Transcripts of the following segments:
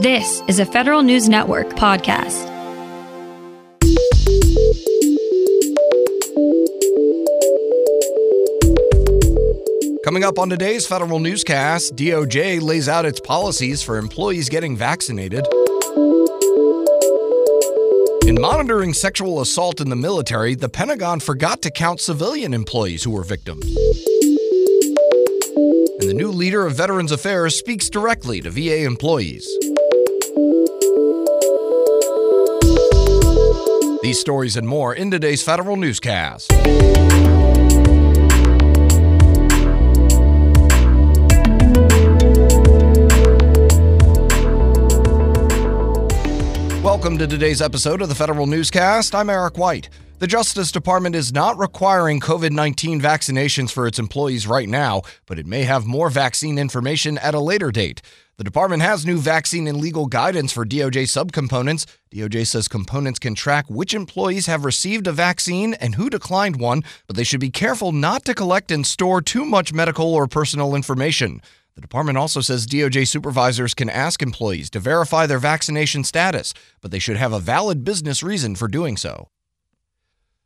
This is a Federal News Network podcast. Coming up on today's Federal Newscast, DOJ lays out its policies for employees getting vaccinated. In monitoring sexual assault in the military, the Pentagon forgot to count civilian employees who were victims. And the new leader of Veterans Affairs speaks directly to VA employees. These stories and more in today's Federal Newscast. Welcome to today's episode of the Federal Newscast. I'm Eric White. The Justice Department is not requiring COVID 19 vaccinations for its employees right now, but it may have more vaccine information at a later date. The department has new vaccine and legal guidance for DOJ subcomponents. DOJ says components can track which employees have received a vaccine and who declined one, but they should be careful not to collect and store too much medical or personal information. The department also says DOJ supervisors can ask employees to verify their vaccination status, but they should have a valid business reason for doing so.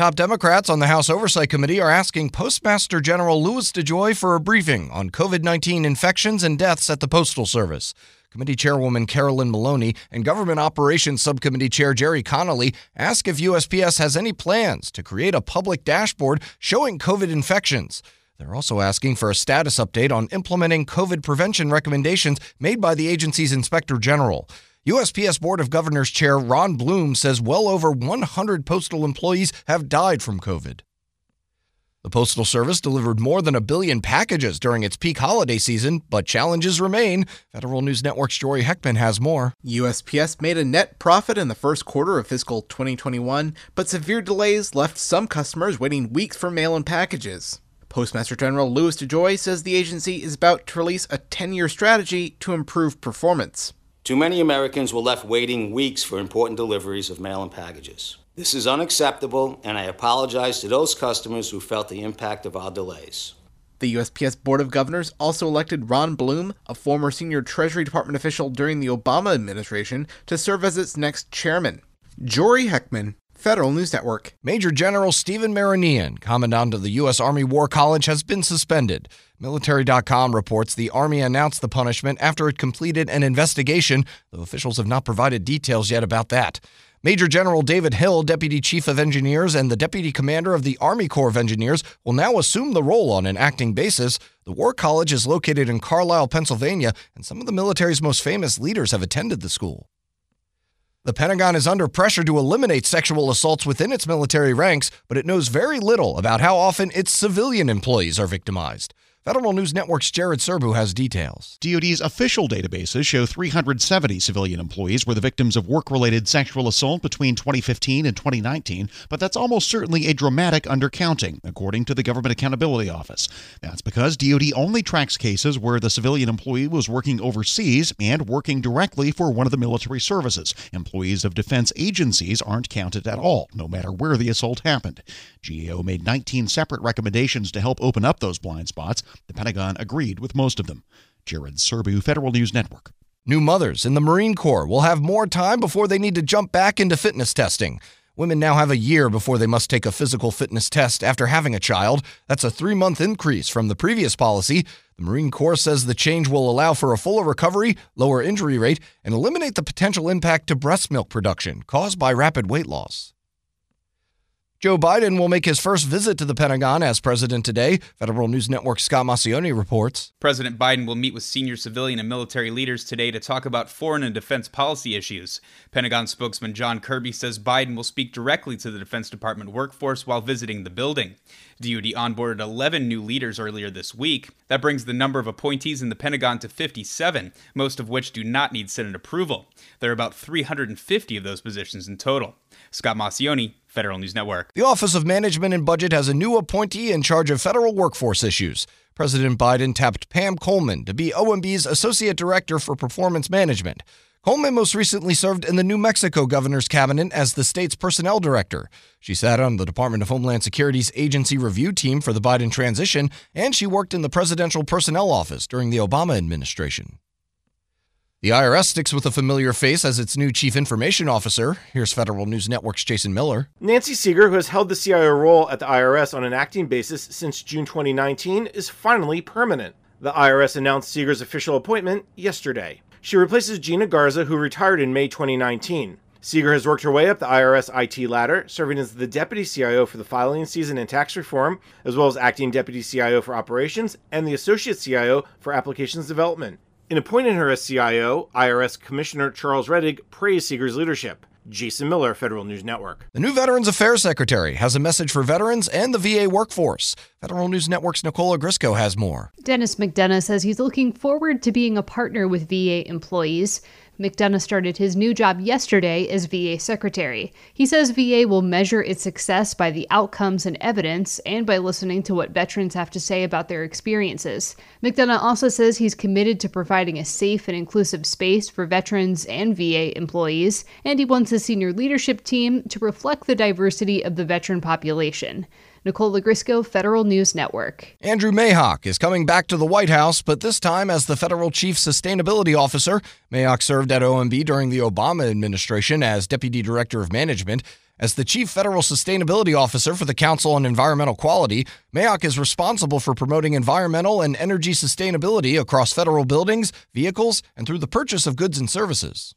Top Democrats on the House Oversight Committee are asking Postmaster General Louis DeJoy for a briefing on COVID 19 infections and deaths at the Postal Service. Committee Chairwoman Carolyn Maloney and Government Operations Subcommittee Chair Gerry Connolly ask if USPS has any plans to create a public dashboard showing COVID infections. They're also asking for a status update on implementing COVID prevention recommendations made by the agency's Inspector General. USPS Board of Governors Chair Ron Bloom says well over 100 postal employees have died from COVID. The Postal Service delivered more than a billion packages during its peak holiday season, but challenges remain. Federal News Network's Jory Heckman has more. USPS made a net profit in the first quarter of fiscal 2021, but severe delays left some customers waiting weeks for mail in packages. Postmaster General Louis DeJoy says the agency is about to release a 10 year strategy to improve performance. Too many Americans were left waiting weeks for important deliveries of mail and packages. This is unacceptable, and I apologize to those customers who felt the impact of our delays. The USPS Board of Governors also elected Ron Bloom, a former senior Treasury Department official during the Obama administration, to serve as its next chairman. Jory Heckman, Federal News Network. Major General Stephen Maranian, Commandant of the U.S. Army War College, has been suspended. Military.com reports the Army announced the punishment after it completed an investigation, though officials have not provided details yet about that. Major General David Hill, Deputy Chief of Engineers and the Deputy Commander of the Army Corps of Engineers, will now assume the role on an acting basis. The War College is located in Carlisle, Pennsylvania, and some of the military's most famous leaders have attended the school. The Pentagon is under pressure to eliminate sexual assaults within its military ranks, but it knows very little about how often its civilian employees are victimized. Federal News Network's Jared Serbu has details. DoD's official databases show 370 civilian employees were the victims of work related sexual assault between 2015 and 2019, but that's almost certainly a dramatic undercounting, according to the Government Accountability Office. That's because DoD only tracks cases where the civilian employee was working overseas and working directly for one of the military services. Employees of defense agencies aren't counted at all, no matter where the assault happened. GAO made 19 separate recommendations to help open up those blind spots. The Pentagon agreed with most of them. Jared Serbu, Federal News Network. New mothers in the Marine Corps will have more time before they need to jump back into fitness testing. Women now have a year before they must take a physical fitness test after having a child. That's a three month increase from the previous policy. The Marine Corps says the change will allow for a fuller recovery, lower injury rate, and eliminate the potential impact to breast milk production caused by rapid weight loss. Joe Biden will make his first visit to the Pentagon as president today. Federal News Network Scott Maucione reports. President Biden will meet with senior civilian and military leaders today to talk about foreign and defense policy issues. Pentagon spokesman John Kirby says Biden will speak directly to the Defense Department workforce while visiting the building. DoD onboarded 11 new leaders earlier this week. That brings the number of appointees in the Pentagon to 57, most of which do not need Senate approval. There are about 350 of those positions in total. Scott Maucione, Federal News Network. The Office of Management and Budget has a new appointee in charge of federal workforce issues. President Biden tapped Pam Coleman to be OMB's Associate Director for Performance Management. Coleman most recently served in the New Mexico governor's cabinet as the state's personnel director. She sat on the Department of Homeland Security's agency review team for the Biden transition, and she worked in the Presidential Personnel Office during the Obama administration. The IRS sticks with a familiar face as its new chief information officer. Here's Federal News Network's Jason Miller. Nancy Sieger, who has held the CIO role at the IRS on an acting basis since June 2019, is finally permanent. The IRS announced Sieger's official appointment yesterday. She replaces Gina Garza, who retired in May 2019. Sieger has worked her way up the IRS IT ladder, serving as the deputy CIO for the filing season and tax reform, as well as acting deputy CIO for operations and the associate CIO for applications development. In appointing her as CIO, IRS Commissioner Charles Rettig praised Sieger's leadership. Jason Miller, Federal News Network. The new Veterans Affairs Secretary has a message for veterans and the VA workforce. Federal News Network's Nicole Ogrysko has more. Dennis McDonough says he's looking forward to being a partner with VA employees. McDonough started his new job yesterday as VA Secretary. He says VA will measure its success by the outcomes and evidence and by listening to what veterans have to say about their experiences. McDonough also says he's committed to providing a safe and inclusive space for veterans and VA employees, and he wants his senior leadership team to reflect the diversity of the veteran population. Nicole Ogrysko, Federal News Network. Andrew Mayock is coming back to the White House, but this time as the federal chief sustainability officer. Mayock served at OMB during the Obama administration as deputy director of management. As the chief federal sustainability officer for the Council on Environmental Quality, Mayock is responsible for promoting environmental and energy sustainability across federal buildings, vehicles, and through the purchase of goods and services.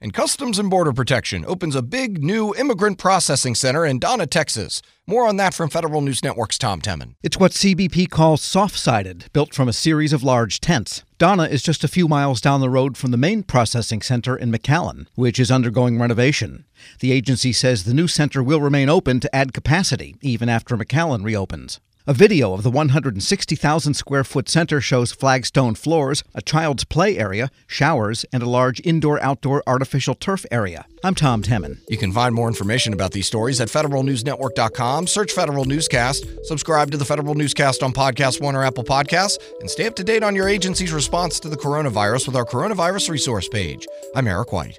And Customs and Border Protection opens a big new immigrant processing center in Donna, Texas. More on that from Federal News Network's Tom Temin. It's what CBP calls soft sided, built from a series of large tents. Donna is just a few miles down the road from the main processing center in McAllen, which is undergoing renovation. The agency says the new center will remain open to add capacity even after McAllen reopens. A video of the 160,000 square foot center shows flagstone floors, a child's play area, showers, and a large indoor outdoor artificial turf area. I'm Tom Temin. You can find more information about these stories at federalnewsnetwork.com. Search Federal Newscast, subscribe to the Federal Newscast on Podcast One or Apple Podcasts, and stay up to date on your agency's response to the coronavirus with our coronavirus resource page. I'm Eric White.